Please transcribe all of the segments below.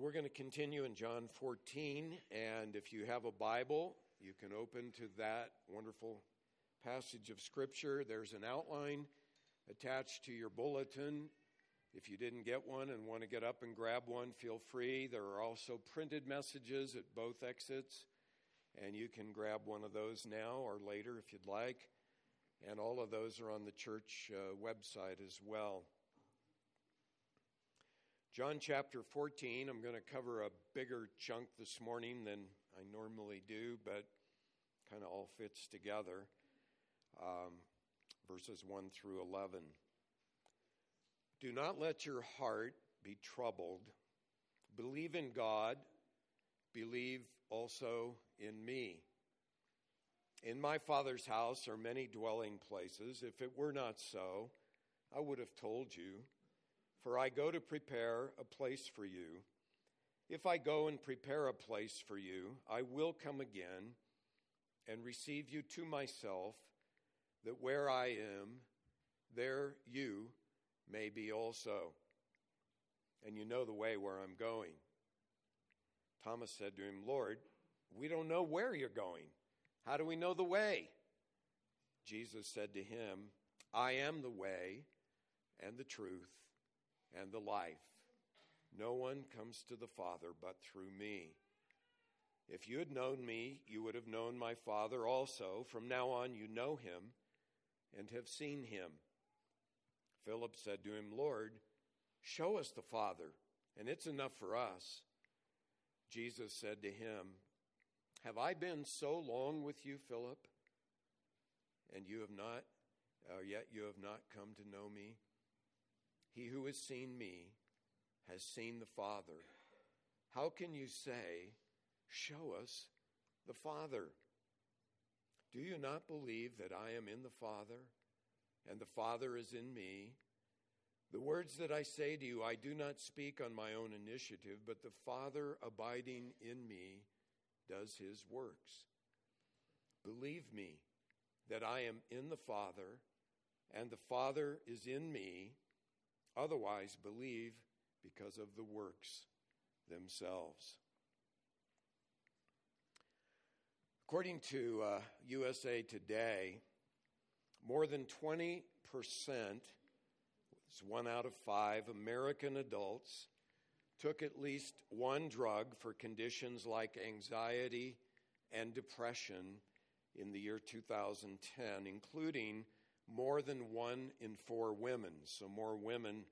we're going to continue in John 14, and if you have a Bible, you can open to that wonderful passage of Scripture. There's an outline attached to your bulletin. If you didn't get one and want to get up and grab one, feel free. There are also printed messages at both exits, and you can grab one of those now or later if you'd like. And all of those are on the church uh, website as well. John chapter 14, I'm going to cover a bigger chunk this morning than I normally do, but kind of all fits together. Um, verses 1 through 11. Do not let your heart be troubled. Believe in God, believe also in me. In my Father's house are many dwelling places. If it were not so, I would have told you, for I go to prepare a place for you. If I go and prepare a place for you, I will come again and receive you to myself, that where I am, there you may be also. And you know the way where I'm going. Thomas said to him, Lord, we don't know where you're going. How do we know the way? Jesus said to him, I am the way and the truth and the life. No one comes to the Father but through me. If you had known me, you would have known my Father also. From now on, you know him and have seen him. Philip said to him, Lord, show us the Father, and it's enough for us. Jesus said to him, Have I been so long with you, Philip, and you have not, or yet you have not come to know me? He who has seen me has seen the Father. How can you say, Show us the Father? Do you not believe that I am in the Father and the Father is in me? The words that I say to you, I do not speak on my own initiative, but the Father abiding in me does his works. Believe me that I am in the Father and the Father is in me. Otherwise, believe because of the works themselves. According to uh, USA Today, more than 20%, it's one out of five, American adults took at least one drug for conditions like anxiety and depression in the year 2010, including more than one in four women. So, more women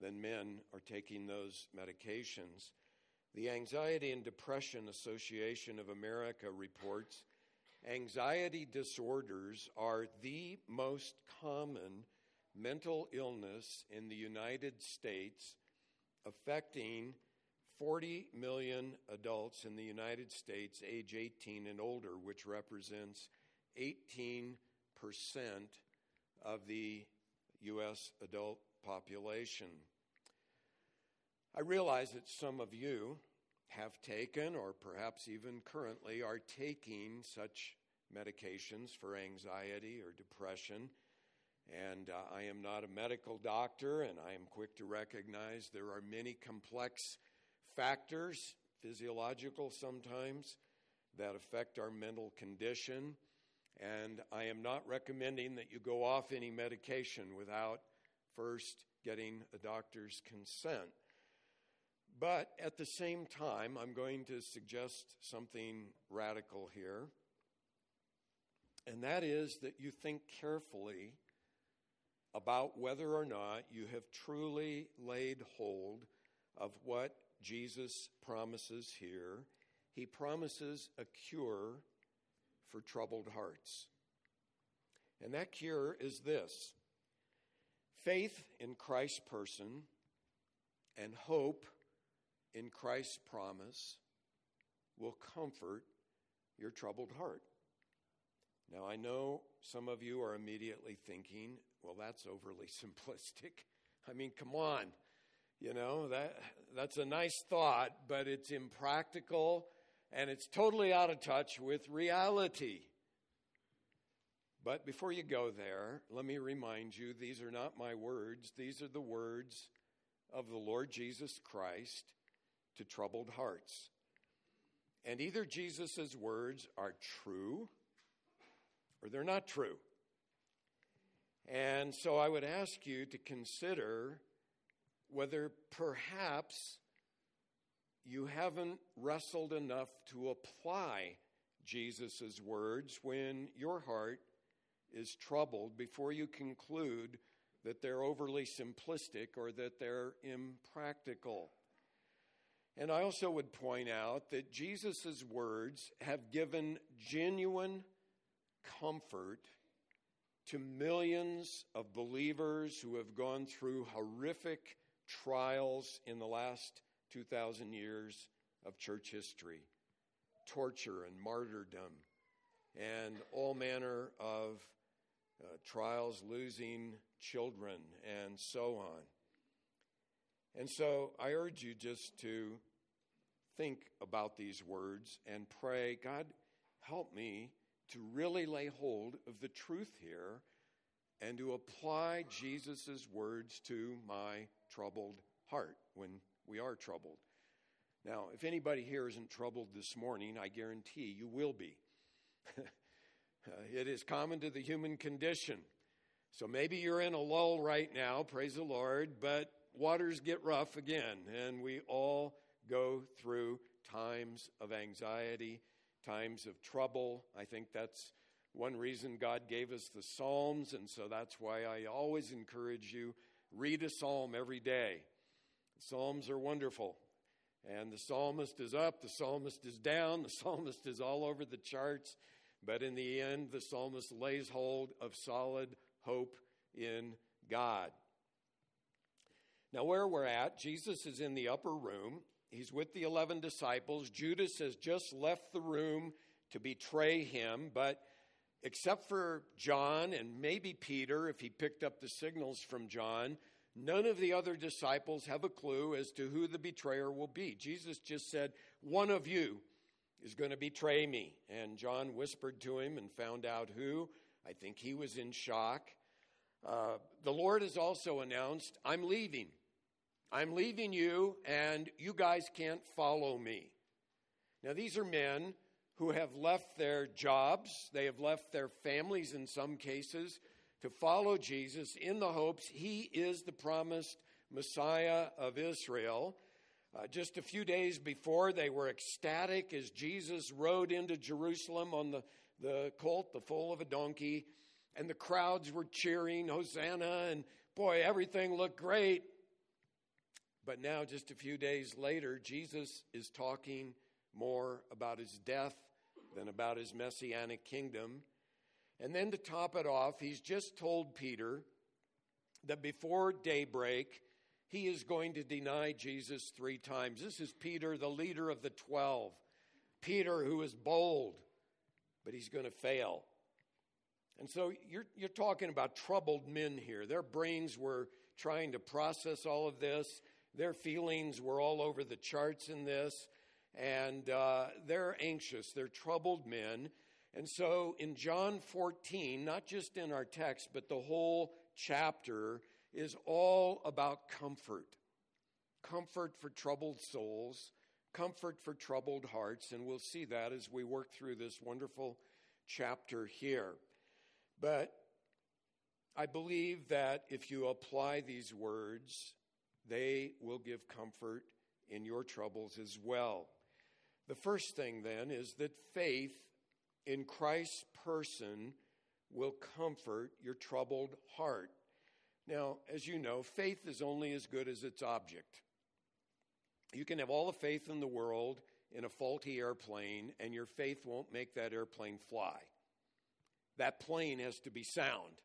than men are taking those medications. The Anxiety and Depression Association of America reports anxiety disorders are the most common mental illness in the United States, affecting 40 million adults in the United States age 18 and older, which represents 18% of the U.S. adult population. I realize that some of you have taken, or perhaps even currently are taking, such medications for anxiety or depression. And uh, I am not a medical doctor, and I am quick to recognize there are many complex factors, physiological sometimes, that affect our mental condition. And I am not recommending that you go off any medication without first getting a doctor's consent. But at the same time, I'm going to suggest something radical here, and that is that you think carefully about whether or not you have truly laid hold of what Jesus promises here. He promises a cure for troubled hearts. And that cure is this faith in Christ's person and hope in Christ's promise will comfort your troubled heart. Now, I know some of you are immediately thinking, well, that's overly simplistic. I mean, come on. You know, that, that's a nice thought, but it's impractical and it's totally out of touch with reality. But before you go there, let me remind you these are not my words, these are the words of the Lord Jesus Christ to troubled hearts. And either Jesus' words are true or they're not true. And so I would ask you to consider whether perhaps you haven't wrestled enough to apply Jesus' words when your heart is troubled before you conclude that they're overly simplistic or that they're impractical. And I also would point out that Jesus' words have given genuine comfort to millions of believers who have gone through horrific trials in the last 2,000 years of church history torture and martyrdom, and all manner of uh, trials, losing children, and so on. And so I urge you just to think about these words and pray, God, help me to really lay hold of the truth here and to apply Jesus' words to my troubled heart when we are troubled. Now, if anybody here isn't troubled this morning, I guarantee you will be. it is common to the human condition. So maybe you're in a lull right now, praise the Lord, but waters get rough again, and we all go through times of anxiety, times of trouble. I think that's one reason God gave us the Psalms, and so that's why I always encourage you read a psalm every day. Psalms are wonderful. And the psalmist is up, the psalmist is down, the psalmist is all over the charts. But in the end, the psalmist lays hold of solid hope in God. Now, where we're at, Jesus is in the upper room. He's with the 11 disciples. Judas has just left the room to betray him, but except for John and maybe Peter, if he picked up the signals from John, none of the other disciples have a clue as to who the betrayer will be. Jesus just said, One of you is going to betray me. And John whispered to him and found out who. I think he was in shock. Uh, the Lord has also announced, I'm leaving. I'm leaving you, and you guys can't follow me. Now, these are men who have left their jobs, they have left their families in some cases to follow Jesus in the hopes he is the promised Messiah of Israel. Uh, just a few days before, they were ecstatic as Jesus rode into Jerusalem on the, the colt, the foal of a donkey, and the crowds were cheering, Hosanna, and boy, everything looked great. But now, just a few days later, Jesus is talking more about his death than about his messianic kingdom. And then to top it off, he's just told Peter that before daybreak, he is going to deny Jesus three times. This is Peter, the leader of the 12. Peter, who is bold, but he's going to fail. And so you're, you're talking about troubled men here. Their brains were trying to process all of this. Their feelings were all over the charts in this, and uh, they're anxious. They're troubled men. And so in John 14, not just in our text, but the whole chapter is all about comfort comfort for troubled souls, comfort for troubled hearts. And we'll see that as we work through this wonderful chapter here. But I believe that if you apply these words, they will give comfort in your troubles as well. The first thing then is that faith in Christ's person will comfort your troubled heart. Now, as you know, faith is only as good as its object. You can have all the faith in the world in a faulty airplane, and your faith won't make that airplane fly. That plane has to be sound.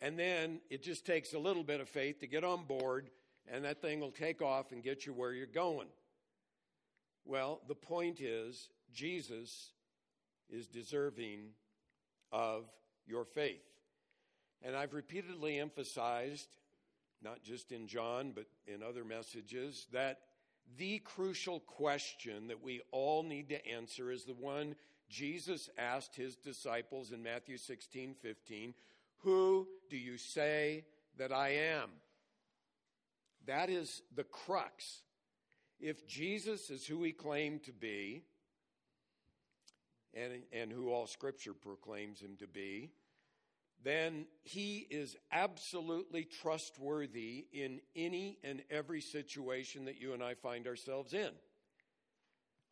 And then it just takes a little bit of faith to get on board and that thing will take off and get you where you're going. Well, the point is, Jesus is deserving of your faith. And I've repeatedly emphasized, not just in John, but in other messages, that the crucial question that we all need to answer is the one Jesus asked his disciples in Matthew 16 15 Who do you say that I am? That is the crux. if Jesus is who he claimed to be, and, and who all Scripture proclaims him to be, then he is absolutely trustworthy in any and every situation that you and I find ourselves in.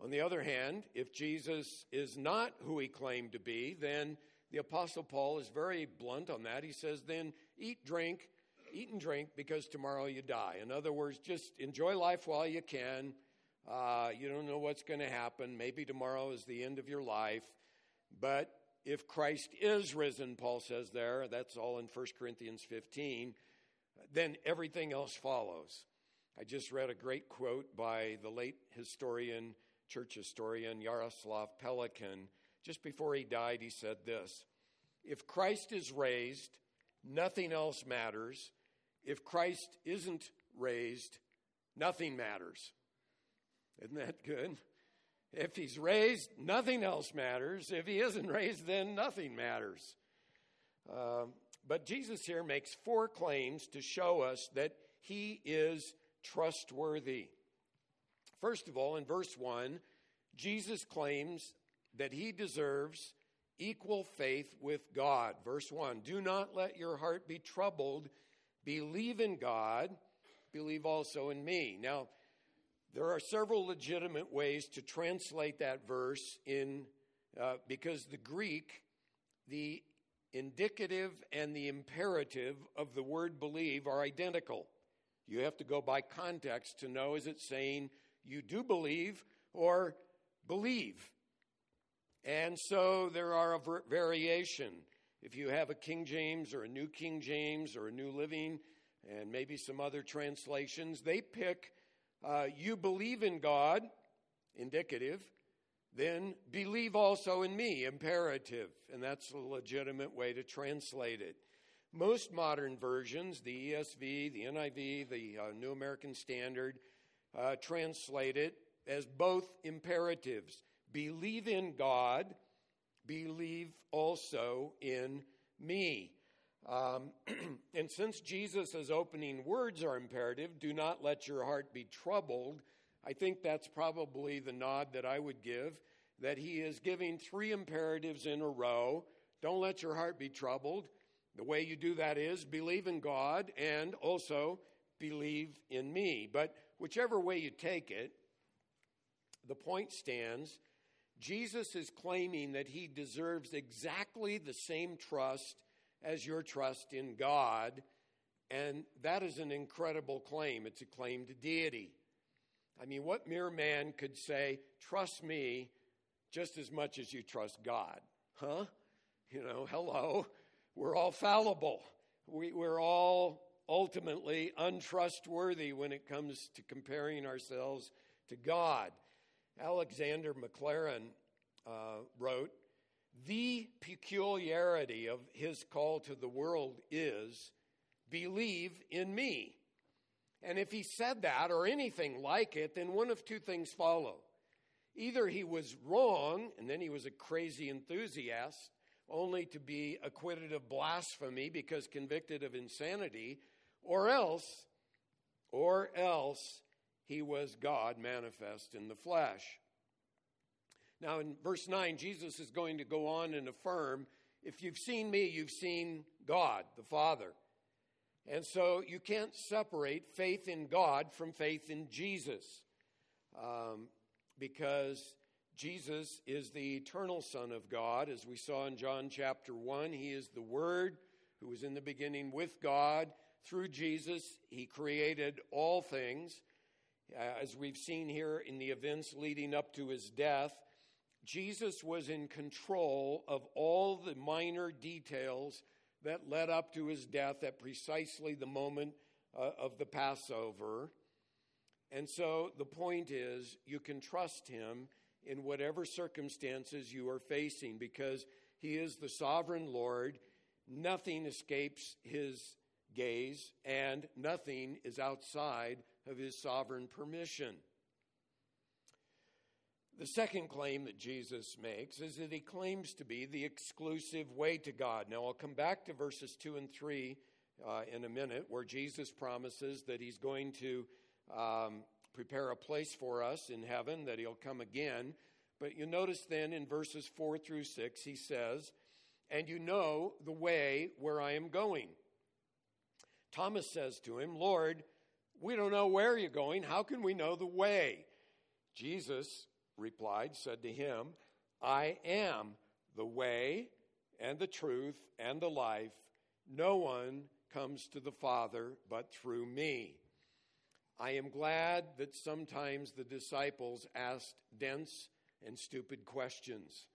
On the other hand, if Jesus is not who he claimed to be, then the Apostle Paul is very blunt on that. He says, then eat, drink, eat and drink because tomorrow you die. In other words, just enjoy life while you can. Uh, you don't know what's going to happen. Maybe tomorrow is the end of your life. But if Christ is risen, Paul says there, that's all in 1 Corinthians 15, then everything else follows. I just read a great quote by the late historian, church historian Jaroslav Pelikan. Just before he died, he said this If Christ is raised, nothing else matters. If Christ isn't raised, nothing matters. Isn't that good? If he's raised, nothing else matters. If he isn't raised, then nothing matters. Uh, but Jesus here makes four claims to show us that he is trustworthy. First of all, in verse 1, Jesus claims that he deserves equal faith with God. Verse 1 Do not let your heart be troubled. Believe in God, believe also in me. Now, there are several legitimate ways to translate that verse in uh, because the Greek, the indicative and the imperative of the word believe are identical. You have to go by context to know is it saying you do believe or believe? And so there are a variation. If you have a King James or a New King James or a New Living and maybe some other translations, they pick uh, you believe in God, indicative, then believe also in me, imperative. And that's a legitimate way to translate it. Most modern versions, the ESV, the NIV, the uh, New American Standard, uh, translate it as both imperatives believe in God, believe also in me. Um, and since Jesus' opening words are imperative, do not let your heart be troubled, I think that's probably the nod that I would give, that he is giving three imperatives in a row. Don't let your heart be troubled. The way you do that is believe in God and also believe in me. But whichever way you take it, the point stands. Jesus is claiming that he deserves exactly the same trust as your trust in God. And that is an incredible claim. It's a claim to deity. I mean, what mere man could say, trust me just as much as you trust God? Huh? You know, hello. We're all fallible. We, we're all ultimately untrustworthy when it comes to comparing ourselves to God. Alexander Maclaren uh, wrote the peculiarity of his call to the world is believe in me. And if he said that or anything like it, then one of two things follow. Either he was wrong, and then he was a crazy enthusiast, only to be acquitted of blasphemy because convicted of insanity, or else, or else he was God manifest in the flesh. Now, in verse 9, Jesus is going to go on and affirm if you've seen me, you've seen God, the Father. And so you can't separate faith in God from faith in Jesus um, because Jesus is the eternal Son of God. As we saw in John chapter 1, He is the Word who was in the beginning with God. Through Jesus, He created all things. As we've seen here in the events leading up to His death, Jesus was in control of all the minor details that led up to his death at precisely the moment uh, of the Passover. And so the point is, you can trust him in whatever circumstances you are facing because he is the sovereign Lord. Nothing escapes his gaze, and nothing is outside of his sovereign permission. The second claim that Jesus makes is that he claims to be the exclusive way to God. Now, I'll come back to verses 2 and 3 uh, in a minute, where Jesus promises that he's going to um, prepare a place for us in heaven, that he'll come again. But you notice then in verses 4 through 6, he says, And you know the way where I am going. Thomas says to him, Lord, we don't know where you're going. How can we know the way? Jesus replied, said to him, I am the way and the truth and the life. No one comes to the Father but through me. I am glad that sometimes the disciples asked dense and stupid questions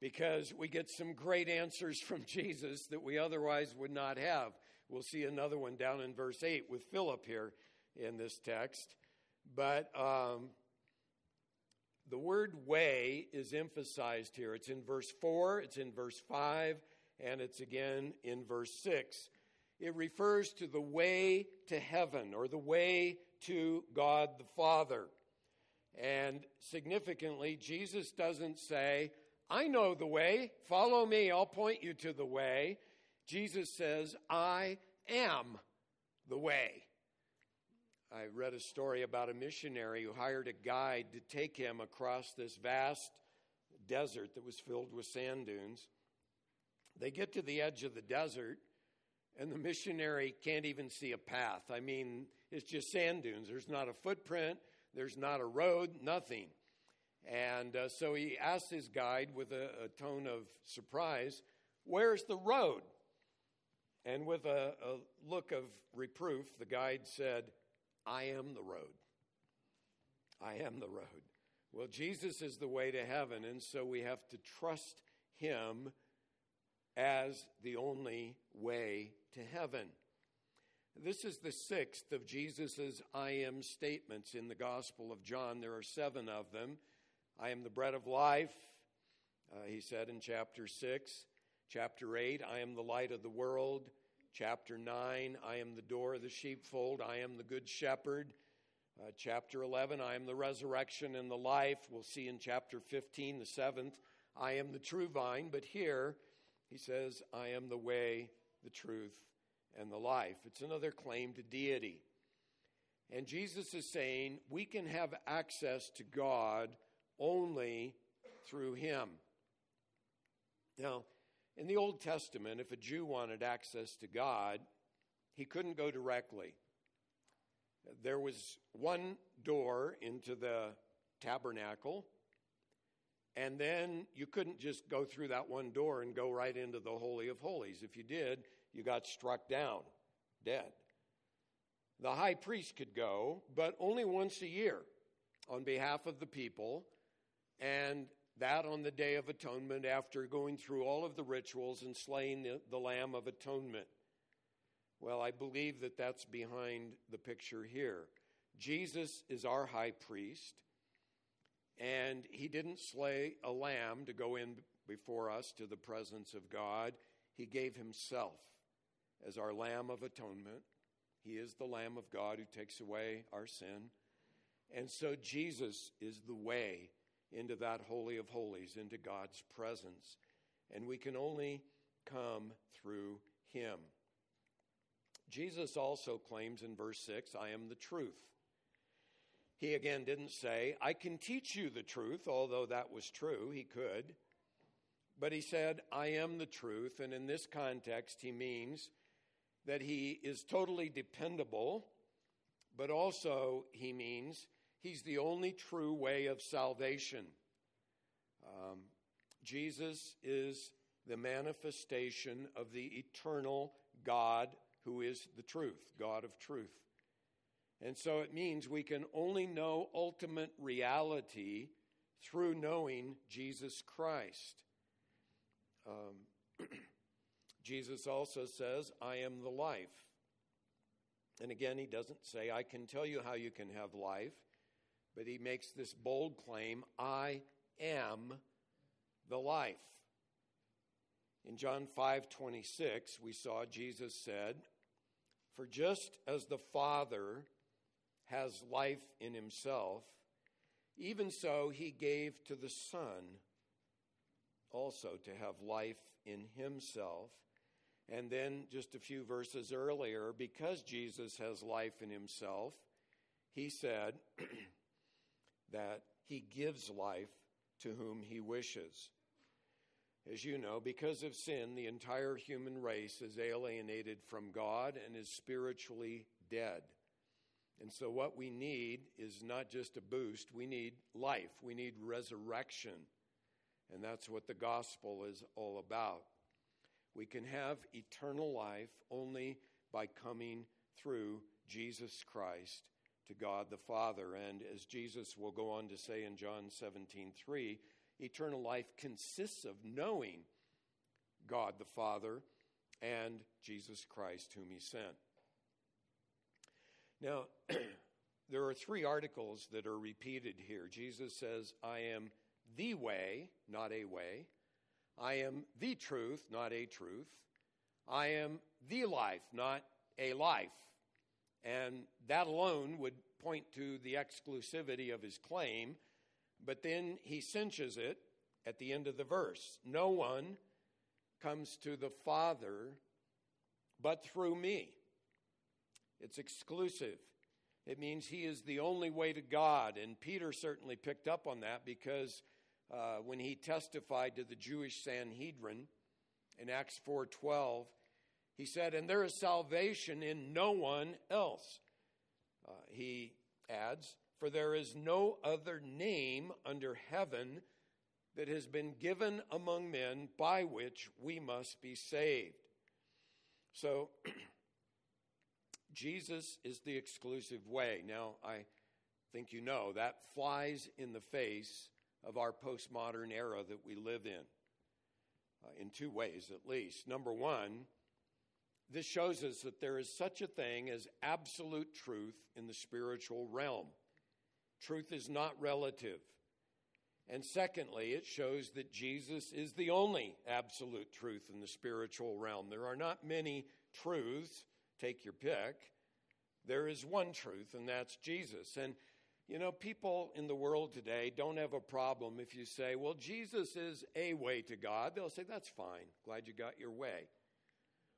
because we get some great answers from Jesus that we otherwise would not have. We'll see another one down in verse 8 with Philip here in this text. But um, the word way is emphasized here. It's in verse 4, it's in verse 5, and it's again in verse 6. It refers to the way to heaven or the way to God the Father. And significantly, Jesus doesn't say, I know the way, follow me, I'll point you to the way. Jesus says, I am the way. I read a story about a missionary who hired a guide to take him across this vast desert that was filled with sand dunes. They get to the edge of the desert, and the missionary can't even see a path. I mean, it's just sand dunes. There's not a footprint, there's not a road, nothing. And uh, so he asked his guide with a, a, tone of surprise, Where's the road? And with a, a look of reproof, the guide said, I am the road. I am the road. Well, Jesus is the way to heaven, and so we have to trust him as the only way to heaven. This is the sixth of Jesus' I am statements in the Gospel of John. There are seven of them. I am the bread of life, uh, he said in chapter 6. Chapter 8, I am the light of the world. Chapter 9, I am the door of the sheepfold. I am the good shepherd. Uh, chapter 11, I am the resurrection and the life. We'll see in chapter 15, the seventh, I am the true vine. But here, he says, I am the way, the truth, and the life. It's another claim to deity. And Jesus is saying we can have access to God only through him. Now, in the Old Testament, if a Jew wanted access to God, he couldn't go directly. There was one door into the tabernacle, and then you couldn't just go through that one door and go right into the Holy of Holies. If you did, you got struck down, dead. The high priest could go, but only once a year on behalf of the people, and that on the Day of Atonement after going through all of the rituals and slaying the, the Lamb of Atonement. Well, I believe that that's behind the picture here. Jesus is our high priest, and he didn't slay a lamb to go in before us to the presence of God. He gave himself as our Lamb of Atonement. He is the Lamb of God who takes away our sin. And so Jesus is the way into that Holy of Holies, into God's presence. And we can only come through Him. Jesus also claims in verse 6 I am the truth. He again didn't say, I can teach you the truth, although that was true. He could. But he said, I am the truth. And in this context, he means that he is totally dependable, but also he means He's the only true way of salvation. Um, Jesus is the manifestation of the eternal God who is the truth, God of truth. And so it means we can only know ultimate reality through knowing Jesus Christ. Um, Jesus also says, I am the life. And again, he doesn't say, I can tell you how you can have life but he makes this bold claim I am the life. In John 5 26, we saw Jesus said, For just as the Father has life in himself, even so he gave to the Son also to have life in himself. And then just a few verses earlier, because Jesus has life in himself, he said that he gives life to whom he wishes. As you know, because of sin, the entire human race is alienated from God and is spiritually dead. And so, what we need is not just a boost, we need life, we need resurrection. And that's what the gospel is all about. We can have eternal life only by coming through Jesus Christ to God the Father. And as Jesus will go on to say in John 17 3, eternal life consists of knowing God the Father and Jesus Christ, whom He sent. Now, there are three articles that are repeated here. Jesus says, I am the way, not a way. I am the truth, not a truth. I am the life, not a life. And that alone would point to the exclusivity of his claim. But then he cinches it at the end of the verse No one comes to the Father but through me. It's exclusive. It means he is the only way to God. And Peter certainly picked up on that because uh, when he testified to the Jewish Sanhedrin in Acts 4:12, he said, "And there is salvation in no one else." Uh, he adds, "For there is no other name under heaven that has been given among men by which we must be saved." So Jesus is the exclusive way. Now, I think you know that flies in the face of our postmodern era that we live in, uh, in two ways at least. Number one, this shows us that there is such a thing as absolute truth in the spiritual realm. Truth is not relative. And secondly, it shows that Jesus is the only absolute truth in the spiritual realm. There are not many truths, take your pick. There is one truth, and that's Jesus. And you know, people in the world today don't have a problem if you say, well, Jesus is a way to God. They'll say, that's fine. Glad you got your way.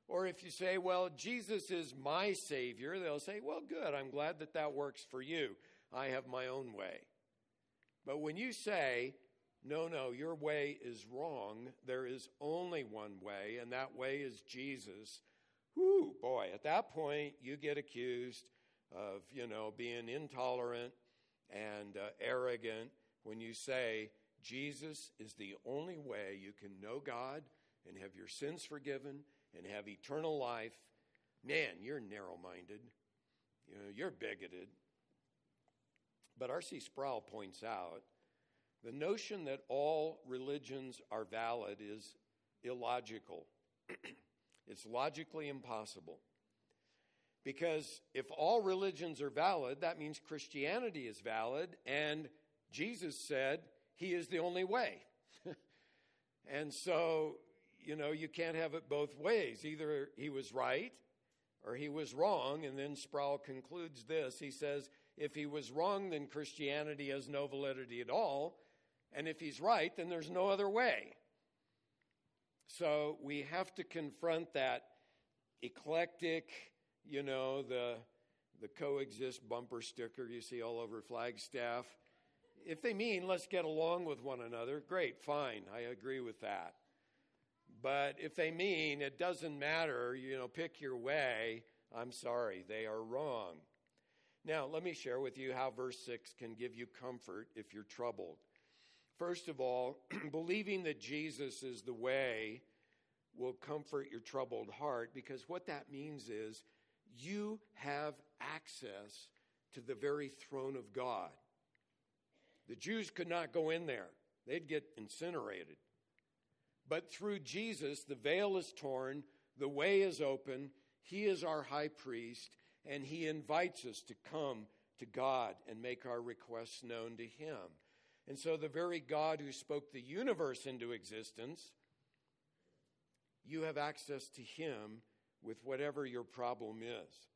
Or if you say, well, Jesus is my Savior, they'll say, well, good. I'm glad that that works for you. I have my own way. But when you say, no, no, your way is wrong, there is only one way, and that way is Jesus, whoo, boy, at that point, you get accused of, you know, being intolerant and uh, arrogant when you say Jesus is the only way you can know God and have your sins forgiven and have eternal life. Man, you're narrow minded. You know, you're bigoted. But R.C. Sproul points out the notion that all religions are valid is illogical. it's logically impossible. Because if all religions are valid, that means Christianity is valid, and Jesus said he is the only way. and so, you know, you can't have it both ways. Either he was right or he was wrong. And then Sproul concludes this he says, if he was wrong, then Christianity has no validity at all. And if he's right, then there's no other way. So we have to confront that eclectic, you know, the, the coexist bumper sticker you see all over Flagstaff. If they mean let's get along with one another, great, fine, I agree with that. But if they mean it doesn't matter, you know, pick your way, I'm sorry, they are wrong. Now, let me share with you how verse 6 can give you comfort if you're troubled. First of all, believing that Jesus is the way will comfort your troubled heart because what that means is you have access to the very throne of God. The Jews could not go in there, they'd get incinerated. But through Jesus, the veil is torn, the way is open, He is our high priest, and He invites us to come to God and make our requests known to Him. And so, the very God who spoke the universe into existence, you have access to Him with whatever your problem is.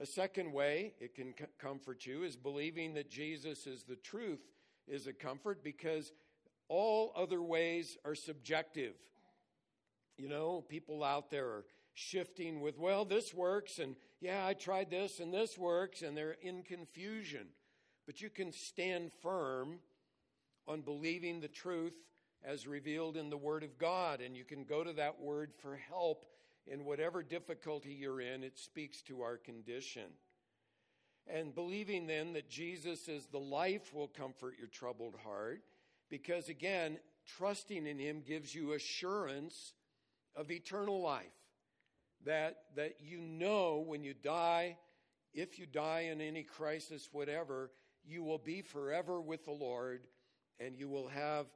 A second way it can comfort you is believing that Jesus is the truth is a comfort because all other ways are subjective. You know, people out there are shifting with, well, this works, and yeah, I tried this, and this works, and they're in confusion. But you can stand firm on believing the truth as revealed in the Word of God, and you can go to that Word for help in whatever difficulty you're in. It speaks to our condition. And believing then that Jesus is the life will comfort your troubled heart, because again, trusting in Him gives you assurance of eternal life. That, that you know when you die, if you die in any crisis, whatever, you will be forever with the Lord and you will have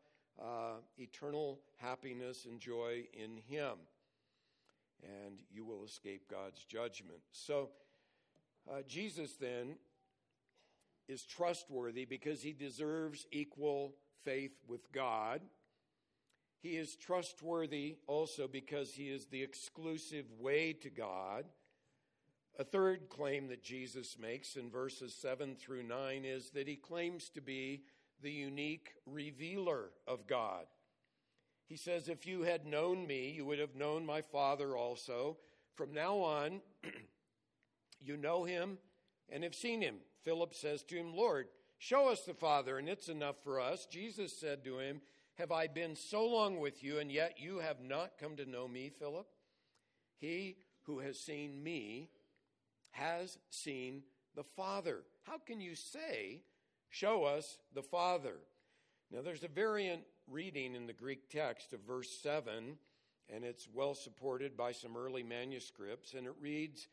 uh, eternal happiness and joy in Him. And you will escape God's judgment. So, uh, Jesus then is trustworthy because he deserves equal faith with God. He is trustworthy also because he is the exclusive way to God. A third claim that Jesus makes in verses 7 through 9 is that he claims to be the unique revealer of God. He says, If you had known me, you would have known my Father also. From now on, you know him and have seen him. Philip says to him, Lord, show us the Father, and it's enough for us. Jesus said to him, Have I been so long with you, and yet you have not come to know me, Philip? He who has seen me has seen the Father. How can you say, Show us the Father? Now, there's a variant reading in the Greek text of verse 7, and it's well supported by some early manuscripts, and it reads,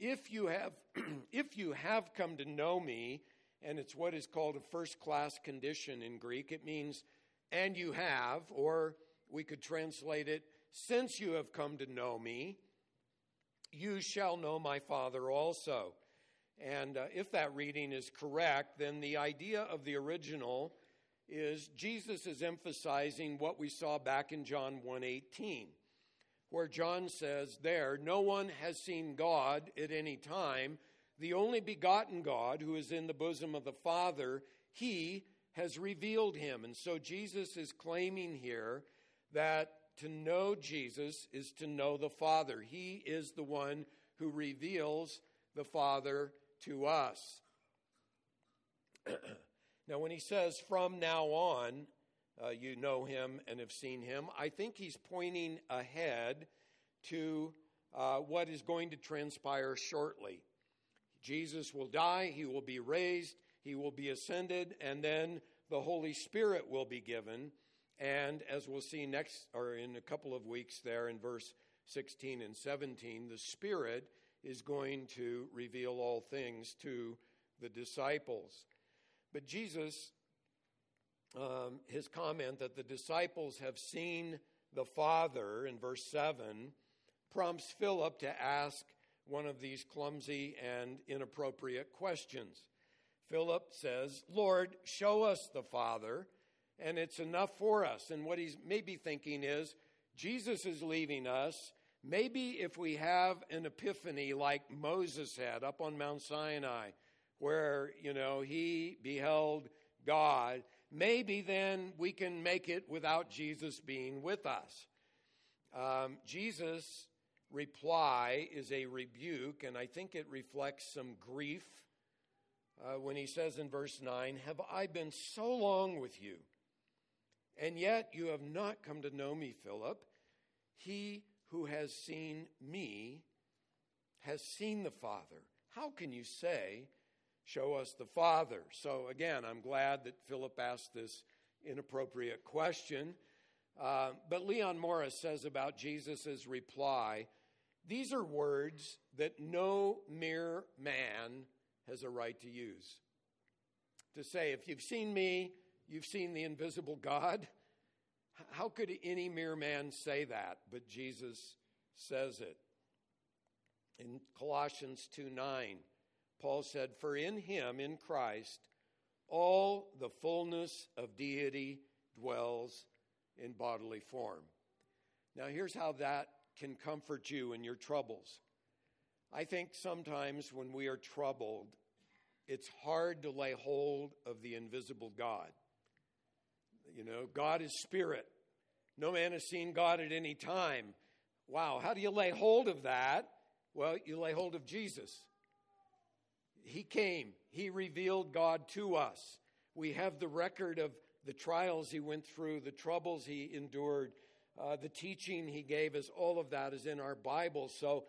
if you have if you have come to know me and it's what is called a first class condition in greek it means and you have or we could translate it since you have come to know me you shall know my father also and uh, if that reading is correct then the idea of the original is jesus is emphasizing what we saw back in john 118 where John says there, No one has seen God at any time. The only begotten God who is in the bosom of the Father, he has revealed him. And so Jesus is claiming here that to know Jesus is to know the Father. He is the one who reveals the Father to us. now, when he says from now on, uh, you know him and have seen him. I think he's pointing ahead to uh, what is going to transpire shortly. Jesus will die, he will be raised, he will be ascended, and then the Holy Spirit will be given. And as we'll see next, or in a couple of weeks there in verse 16 and 17, the Spirit is going to reveal all things to the disciples. But Jesus um, his comment that the disciples have seen the Father in verse 7 prompts Philip to ask one of these clumsy and inappropriate questions. Philip says, Lord, show us the Father, and it's enough for us. And what he's maybe thinking is, Jesus is leaving us. Maybe if we have an epiphany like Moses had up on Mount Sinai, where, you know, he beheld God, maybe then we can make it without Jesus being with us. Um, Jesus' reply is a rebuke, and I think it reflects some grief uh, when he says in verse 9, Have I been so long with you, and yet you have not come to know me, Philip? He who has seen me has seen the Father. How can you say, Show us the Father. So, again, I'm glad that Philip asked this inappropriate question. Uh, but Leon Morris says about Jesus' reply these are words that no mere man has a right to use. To say, if you've seen me, you've seen the invisible God. How could any mere man say that? But Jesus says it. In Colossians 2 9, Paul said, For in him, in Christ, all the fullness of deity dwells in bodily form. Now, here's how that can comfort you in your troubles. I think sometimes when we are troubled, it's hard to lay hold of the invisible God. You know, God is spirit. No man has seen God at any time. Wow, how do you lay hold of that? Well, you lay hold of Jesus. He came, He revealed God to us. We have the record of the trials He went through, the troubles He endured, uh, the teaching He gave us. All of that is in our Bible. So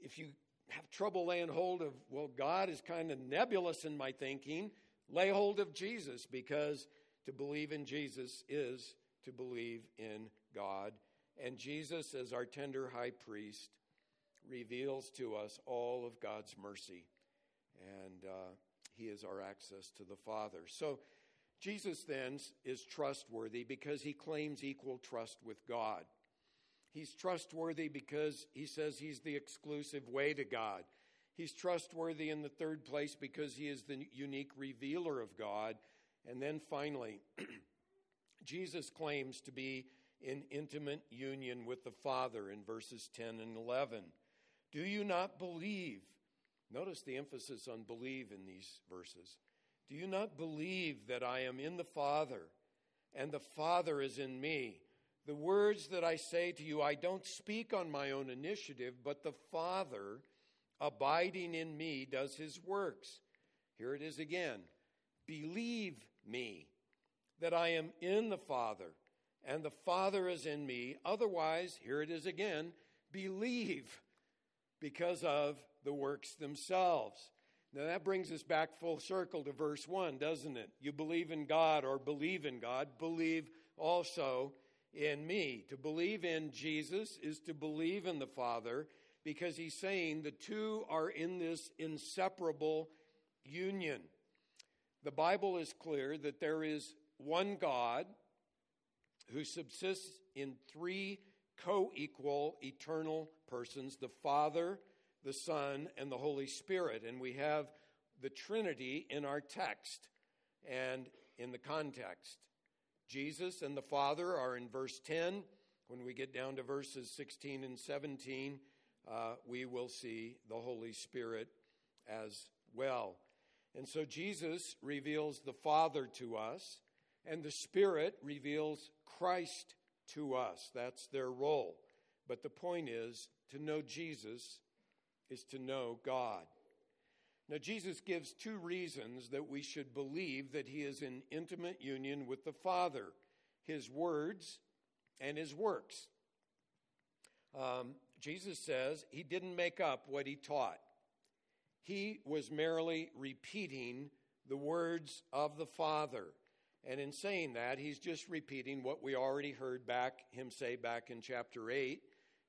if you have trouble laying hold of, well, God is kind of nebulous in my thinking, lay hold of Jesus because to believe in Jesus is to believe in God. And Jesus, as our tender high priest, reveals to us all of God's mercy. And uh, he is our access to the Father. So, Jesus then is trustworthy because he claims equal trust with God. He's trustworthy because he says he's the exclusive way to God. He's trustworthy in the third place because he is the unique revealer of God. And then finally, Jesus claims to be in intimate union with the Father in verses 10 and 11. Do you not believe? Notice the emphasis on believe in these verses. Do you not believe that I am in the Father and the Father is in me? The words that I say to you, I don't speak on my own initiative, but the Father abiding in me does his works. Here it is again. Believe me that I am in the Father and the Father is in me. Otherwise, here it is again believe because of the works themselves. Now that brings us back full circle to verse 1, doesn't it? You believe in God or believe in God, believe also in me. To believe in Jesus is to believe in the Father because he's saying the two are in this inseparable union. The Bible is clear that there is one God who subsists in three co equal eternal persons the Father, the Son, and the Holy Spirit. And we have the Trinity in our text and in the context. Jesus and the Father are in verse 10. When we get down to verses 16 and 17, uh, we will see the Holy Spirit as well. And so Jesus reveals the Father to us, and the Spirit reveals Christ to us. That's their role. But the point is to know Jesus is to know God. Now, Jesus gives two reasons that we should believe that he is in intimate union with the Father his words and his works. Um, Jesus says he didn't make up what he taught, he was merely repeating the words of the Father. And in saying that, he's just repeating what we already heard back him say back in chapter 8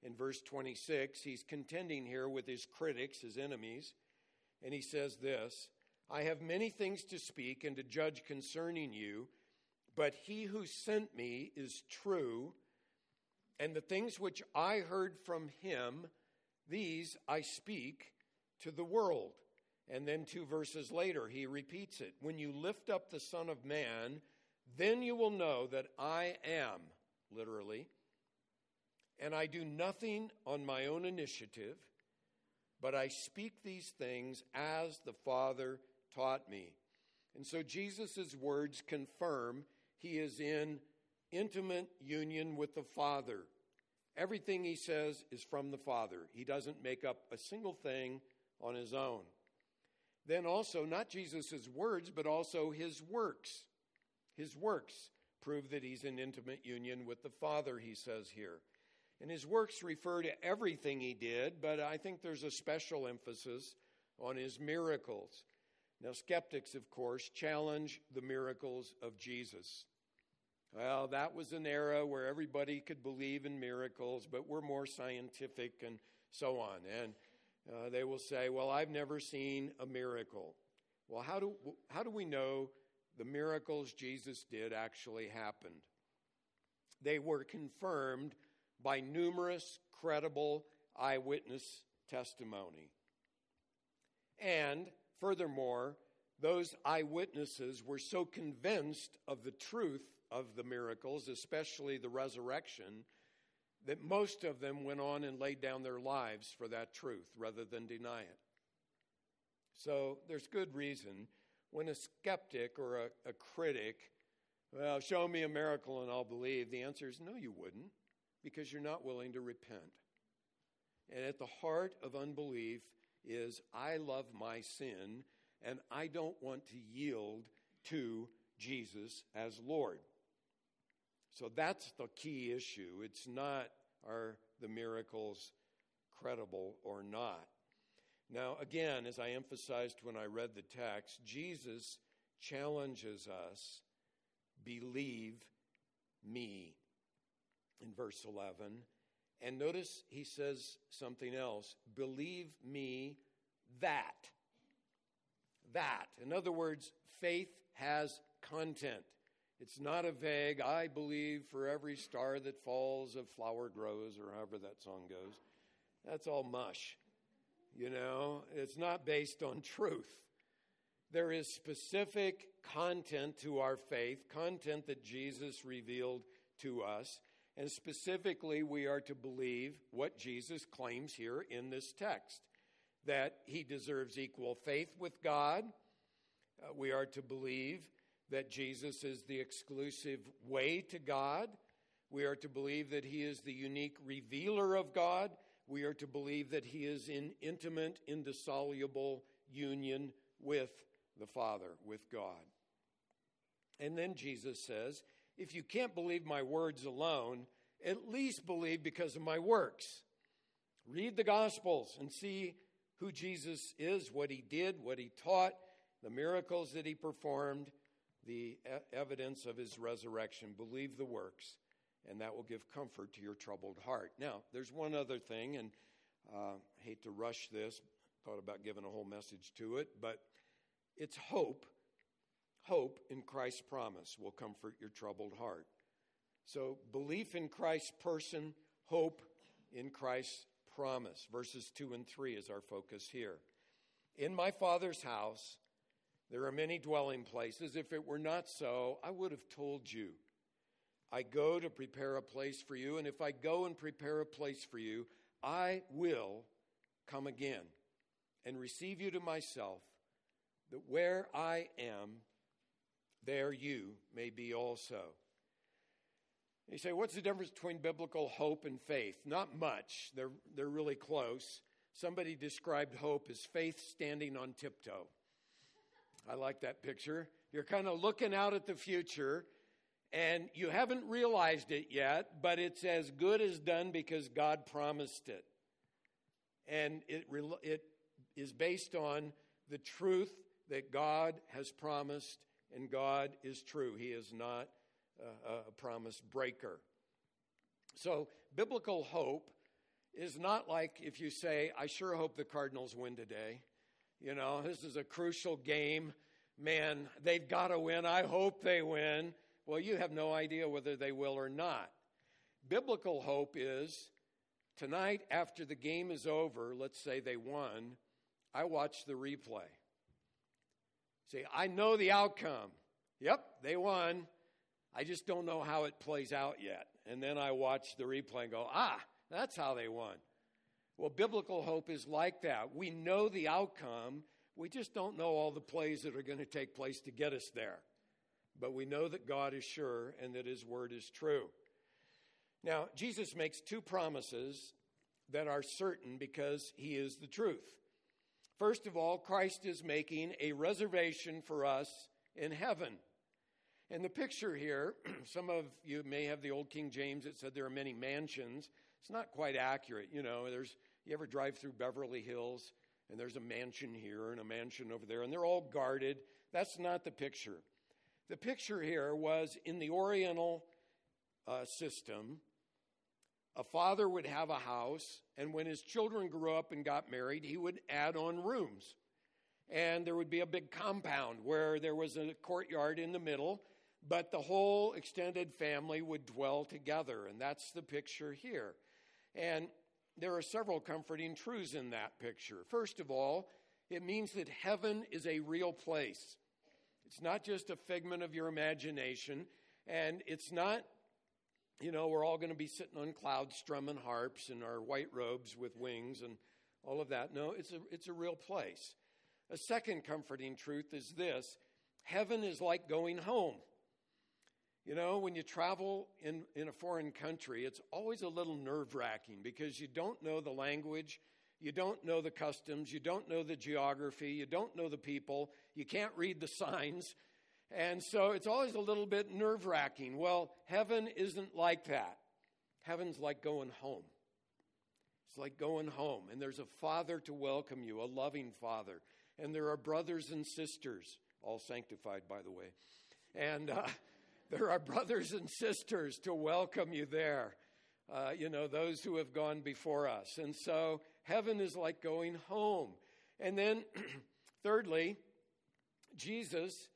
in verse 26. He's contending here with his critics, his enemies, and he says this, I have many things to speak and to judge concerning you, but he who sent me is true, and the things which I heard from him, these I speak to the world. And then two verses later, he repeats it When you lift up the Son of Man, then you will know that I am, literally, and I do nothing on my own initiative, but I speak these things as the Father taught me. And so Jesus' words confirm he is in intimate union with the Father. Everything he says is from the Father. He doesn't make up a single thing on his own. Then also, not Jesus' words, but also his works. His works prove that he's in intimate union with the Father, he says here. And his works refer to everything he did, but I think there's a special emphasis on his miracles. Now, skeptics, of course, challenge the miracles of Jesus. Well, that was an era where everybody could believe in miracles, but we're more scientific and so on. And uh, they will say, Well, I've never seen a miracle. Well, how do, how do we know the miracles Jesus did actually happened? They were confirmed by numerous credible eyewitness testimony. And furthermore, those eyewitnesses were so convinced of the truth of the miracles, especially the resurrection, that most of them went on and laid down their lives for that truth rather than deny it. So there's good reason when a skeptic or a, a critic, well, show me a miracle and I'll believe, the answer is no, you wouldn't, because you're not willing to repent. And at the heart of unbelief is I love my sin and I don't want to yield to Jesus as Lord. So that's the key issue. It's not are the miracles credible or not. Now, again, as I emphasized when I read the text, Jesus challenges us believe me in verse 11. And notice he says something else believe me that. That. In other words, faith has content. It's not a vague, I believe for every star that falls, a flower grows, or however that song goes. That's all mush. You know, it's not based on truth. There is specific content to our faith, content that Jesus revealed to us. And specifically, we are to believe what Jesus claims here in this text that he deserves equal faith with God. Uh, we are to believe that Jesus is the exclusive way to God. We are to believe that he is the unique revealer of God. We are to believe that he is in intimate, indissoluble union with the Father, with God. And then Jesus says, if you can't believe my words alone, at least believe because of my works. Read the Gospels and see who Jesus is, what he did, what he taught, the miracles that he performed, the evidence of his resurrection. Believe the works, and that will give comfort to your troubled heart. Now, there's one other thing, and uh, hate to rush this, thought about giving a whole message to it, but it's hope hope in Christ's promise will comfort your troubled heart. So, belief in Christ's person, hope in Christ's promise. Verses 2 and 3 is our focus here. In my Father's house, there are many dwelling places. If it were not so, I would have told you. I go to prepare a place for you, and if I go and prepare a place for you, I will come again and receive you to myself, that where I am, there you may be also. You say, what's the difference between biblical hope and faith? Not much. They're, they're really close. Somebody described hope as faith standing on tiptoe. I like that picture. You're kind of looking out at the future and you haven't realized it yet, but it's as good as done because God promised it. And it, it is based on the truth that God has promised and God is true. He is not a, promise breaker. So, biblical hope is not like if you say, I sure hope the Cardinals win today. You know, this is a crucial game. Man, they've got to win. I hope they win. Well, you have no idea whether they will or not. Biblical hope is tonight, after the game is over, let's say they won, I watch the replay. See, I know the outcome. Yep, they won. I just don't know how it plays out yet. And then I watch the replay and go, ah, that's how they won. Well, biblical hope is like that. We know the outcome, we just don't know all the plays that are going to take place to get us there. But we know that God is sure and that His word is true. Now, Jesus makes two promises that are certain because He is the truth. First of all, Christ is making a reservation for us in heaven. And the picture here, some of you may have the old King James that said there are many mansions. It's not quite accurate. You know, there's, you ever drive through Beverly Hills and there's a mansion here and a mansion over there and they're all guarded. That's not the picture. The picture here was in the Oriental uh, system, a father would have a house, and when his children grew up and got married, he would add on rooms. And there would be a big compound where there was a courtyard in the middle, but the whole extended family would dwell together. And that's the picture here. And there are several comforting truths in that picture. First of all, it means that heaven is a real place. It's not just a figment of your imagination, and it's not you know, we're all going to be sitting on clouds strumming harps in our white robes with wings and all of that. No, it's a, it's a real place. A second comforting truth is this heaven is like going home. You know, when you travel in, in a foreign country, it's always a little nerve wracking because you don't know the language, you don't know the customs, you don't know the geography, you don't know the people, you can't read the signs. And so it's always a little bit nerve wracking. Well, heaven isn't like that. Heaven's like going home. It's like going home, and there's a father to welcome you, a loving father. And there are brothers and sisters, all sanctified, by the way. And uh, there are brothers and sisters to welcome you there. Uh, you know, those who have gone before us. And so heaven is like going home. And then, thirdly, Jesus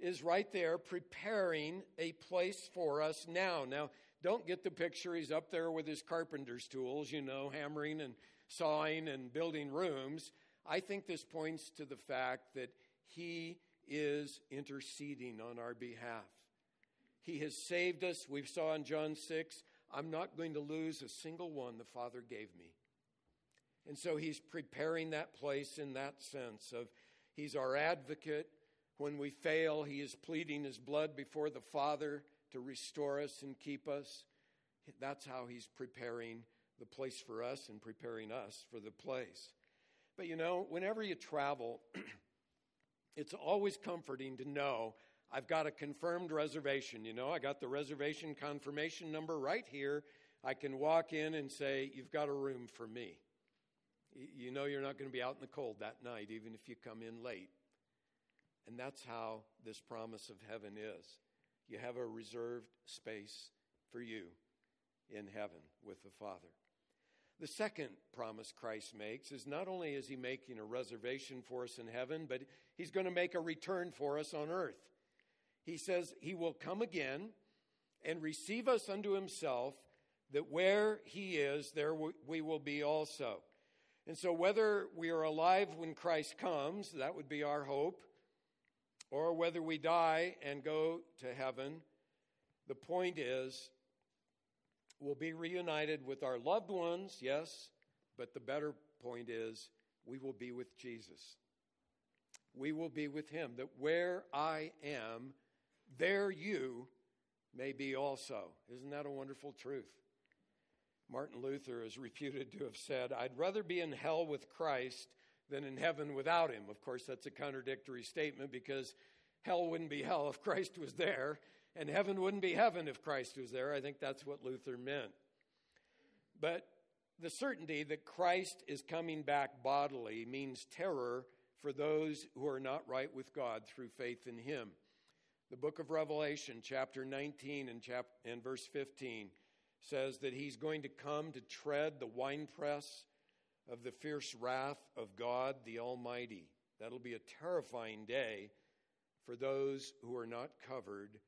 is right there preparing a place for us now. Now, don't get the picture. He's up there with his carpenter's tools, you know, hammering and sawing and building rooms. I think this points to the fact that he is interceding on our behalf. He has saved us. We saw in John 6, I'm not going to lose a single one the Father gave me. And so he's preparing that place in that sense of he's our advocate. When we fail, he is pleading his blood before the Father to restore us and keep us. That's how he's preparing the place for us and preparing us for the place. But you know, whenever you travel, it's always comforting to know I've got a confirmed reservation. You know, I got the reservation confirmation number right here. I can walk in and say, You've got a room for me. You know, you're not going to be out in the cold that night, even if you come in late. And that's how this promise of heaven is. You have a reserved space for you in heaven with the Father. The second promise Christ makes is not only is he making a reservation for us in heaven, but he's going to make a return for us on earth. He says he will come again and receive us unto himself, that where he is, there we will be also. And so, whether we are alive when Christ comes, that would be our hope, or whether we die and go to heaven, the point is we'll be reunited with our loved ones, yes, but the better point is we will be with Jesus. We will be with him, that where I am, there you may be also. Isn't that a wonderful truth? Martin Luther is reputed to have said, I'd rather be in hell with Christ than in heaven without him. Of course, that's a contradictory statement because hell wouldn't be hell if Christ was there, and heaven wouldn't be heaven if Christ was there. I think that's what Luther meant. But the certainty that Christ is coming back bodily means terror for those who are not right with God through faith in him. The book of Revelation, chapter 19 and, chap- and verse 15, says that he's going to come to tread the winepress of the fierce wrath of God the Almighty. That'll be a terrifying day for those who are not covered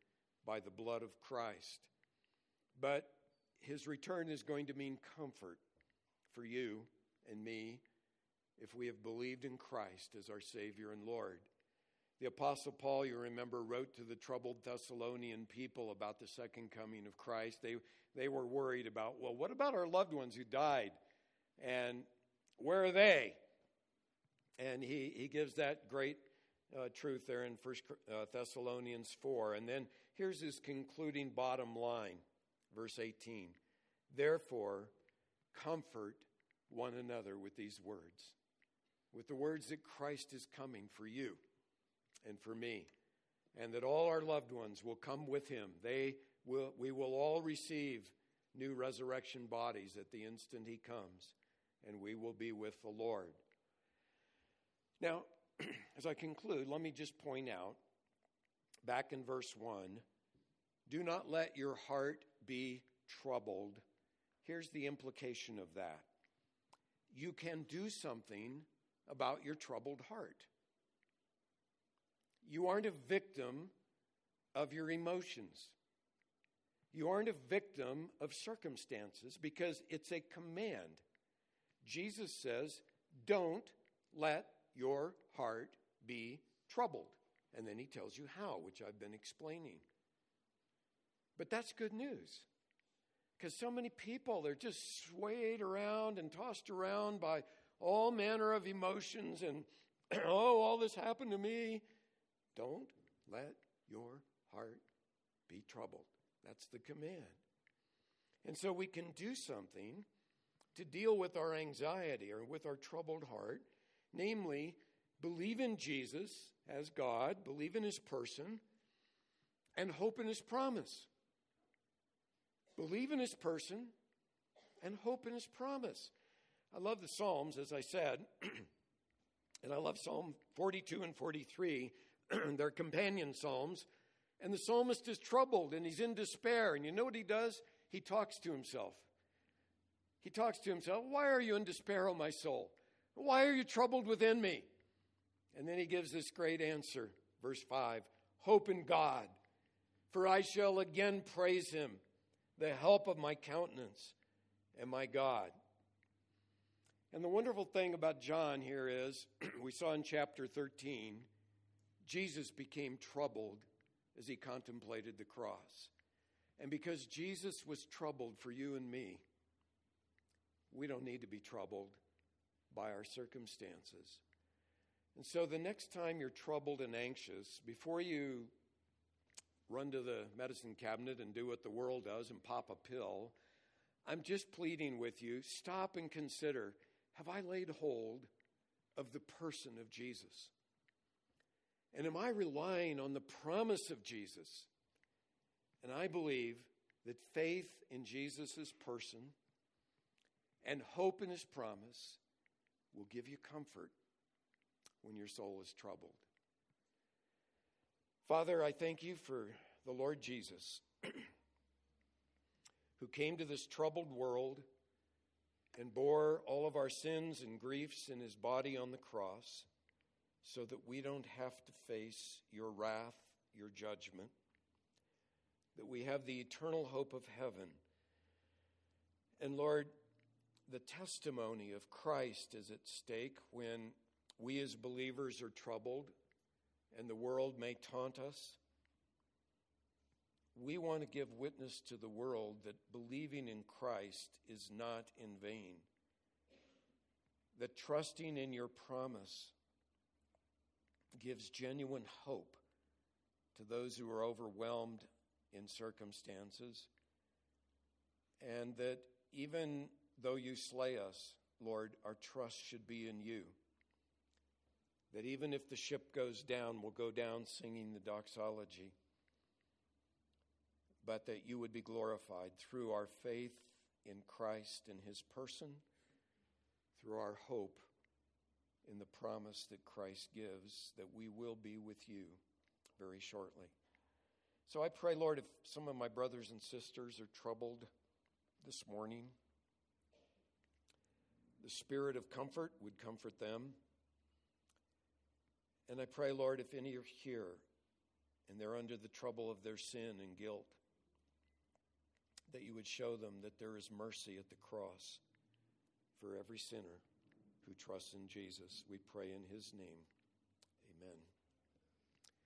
by the blood of Christ. But his return is going to mean comfort for you and me if we have believed in Christ as our Savior and Lord. The Apostle Paul, you remember, wrote to the troubled Thessalonian people about the second coming of Christ. They, they were worried about, well, what about our loved ones who died? And where are they? And he, he gives that great uh, truth there in First uh, Thessalonians 4. And then here's his concluding bottom line, verse 18. Therefore, comfort one another with these words, with the words that Christ is coming for you and for me, and that all our loved ones will come with him. They will, we will all receive new resurrection bodies at the instant he comes, and we will be with the Lord. Now, as I conclude, let me just point out back in verse 1 do not let your heart be troubled. Here's the implication of that you can do something about your troubled heart. You aren't a victim of your emotions. You aren't a victim of circumstances because it's a command. Jesus says, Don't let your heart be troubled. And then he tells you how, which I've been explaining. But that's good news. Because so many people, they're just swayed around and tossed around by all manner of emotions and, oh, all this happened to me. Don't let your heart be troubled. That's the command. And so we can do something to deal with our anxiety or with our troubled heart, namely, believe in Jesus as God, believe in his person, and hope in his promise. Believe in his person and hope in his promise. I love the Psalms, as I said, and I love Psalm 42 and 43. They're companion Psalms. And the psalmist is troubled and he's in despair. And you know what he does? He talks to himself. He talks to himself, Why are you in despair, O my soul? Why are you troubled within me? And then he gives this great answer. Verse 5 Hope in God, for I shall again praise him, the help of my countenance and my God. And the wonderful thing about John here is, we saw in chapter 13, Jesus became troubled as he contemplated the cross. And because Jesus was troubled for you and me, we don't need to be troubled by our circumstances. And so the next time you're troubled and anxious, before you run to the medicine cabinet and do what the world does and pop a pill, I'm just pleading with you stop and consider have I laid hold of the person of Jesus? And am I relying on the promise of Jesus? And I believe that faith in Jesus' person and hope in his promise will give you comfort when your soul is troubled. Father, I thank you for the Lord Jesus, who came to this troubled world and bore all of our sins and griefs in his body on the cross so that we don't have to face your wrath, your judgment, that we have the eternal hope of heaven. And Lord, the testimony of Christ is at stake when we as believers are troubled and the world may taunt us. We want to give witness to the world that believing in Christ is not in vain, that trusting in your promise gives genuine hope to those who are overwhelmed in circumstances, and that even though you slay us, Lord, our trust should be in you. That even if the ship goes down, we'll go down singing the doxology, but that you would be glorified through our faith in Christ and his person, through our hope in the promise that Christ gives that we will be with you very shortly. So I pray, Lord, if some of my brothers and sisters are troubled this morning, the spirit of comfort would comfort them. And I pray, Lord, if any are here and they're under the trouble of their sin and guilt, that you would show them that there is mercy at the cross for every sinner who trusts in Jesus. We pray in his name. Amen.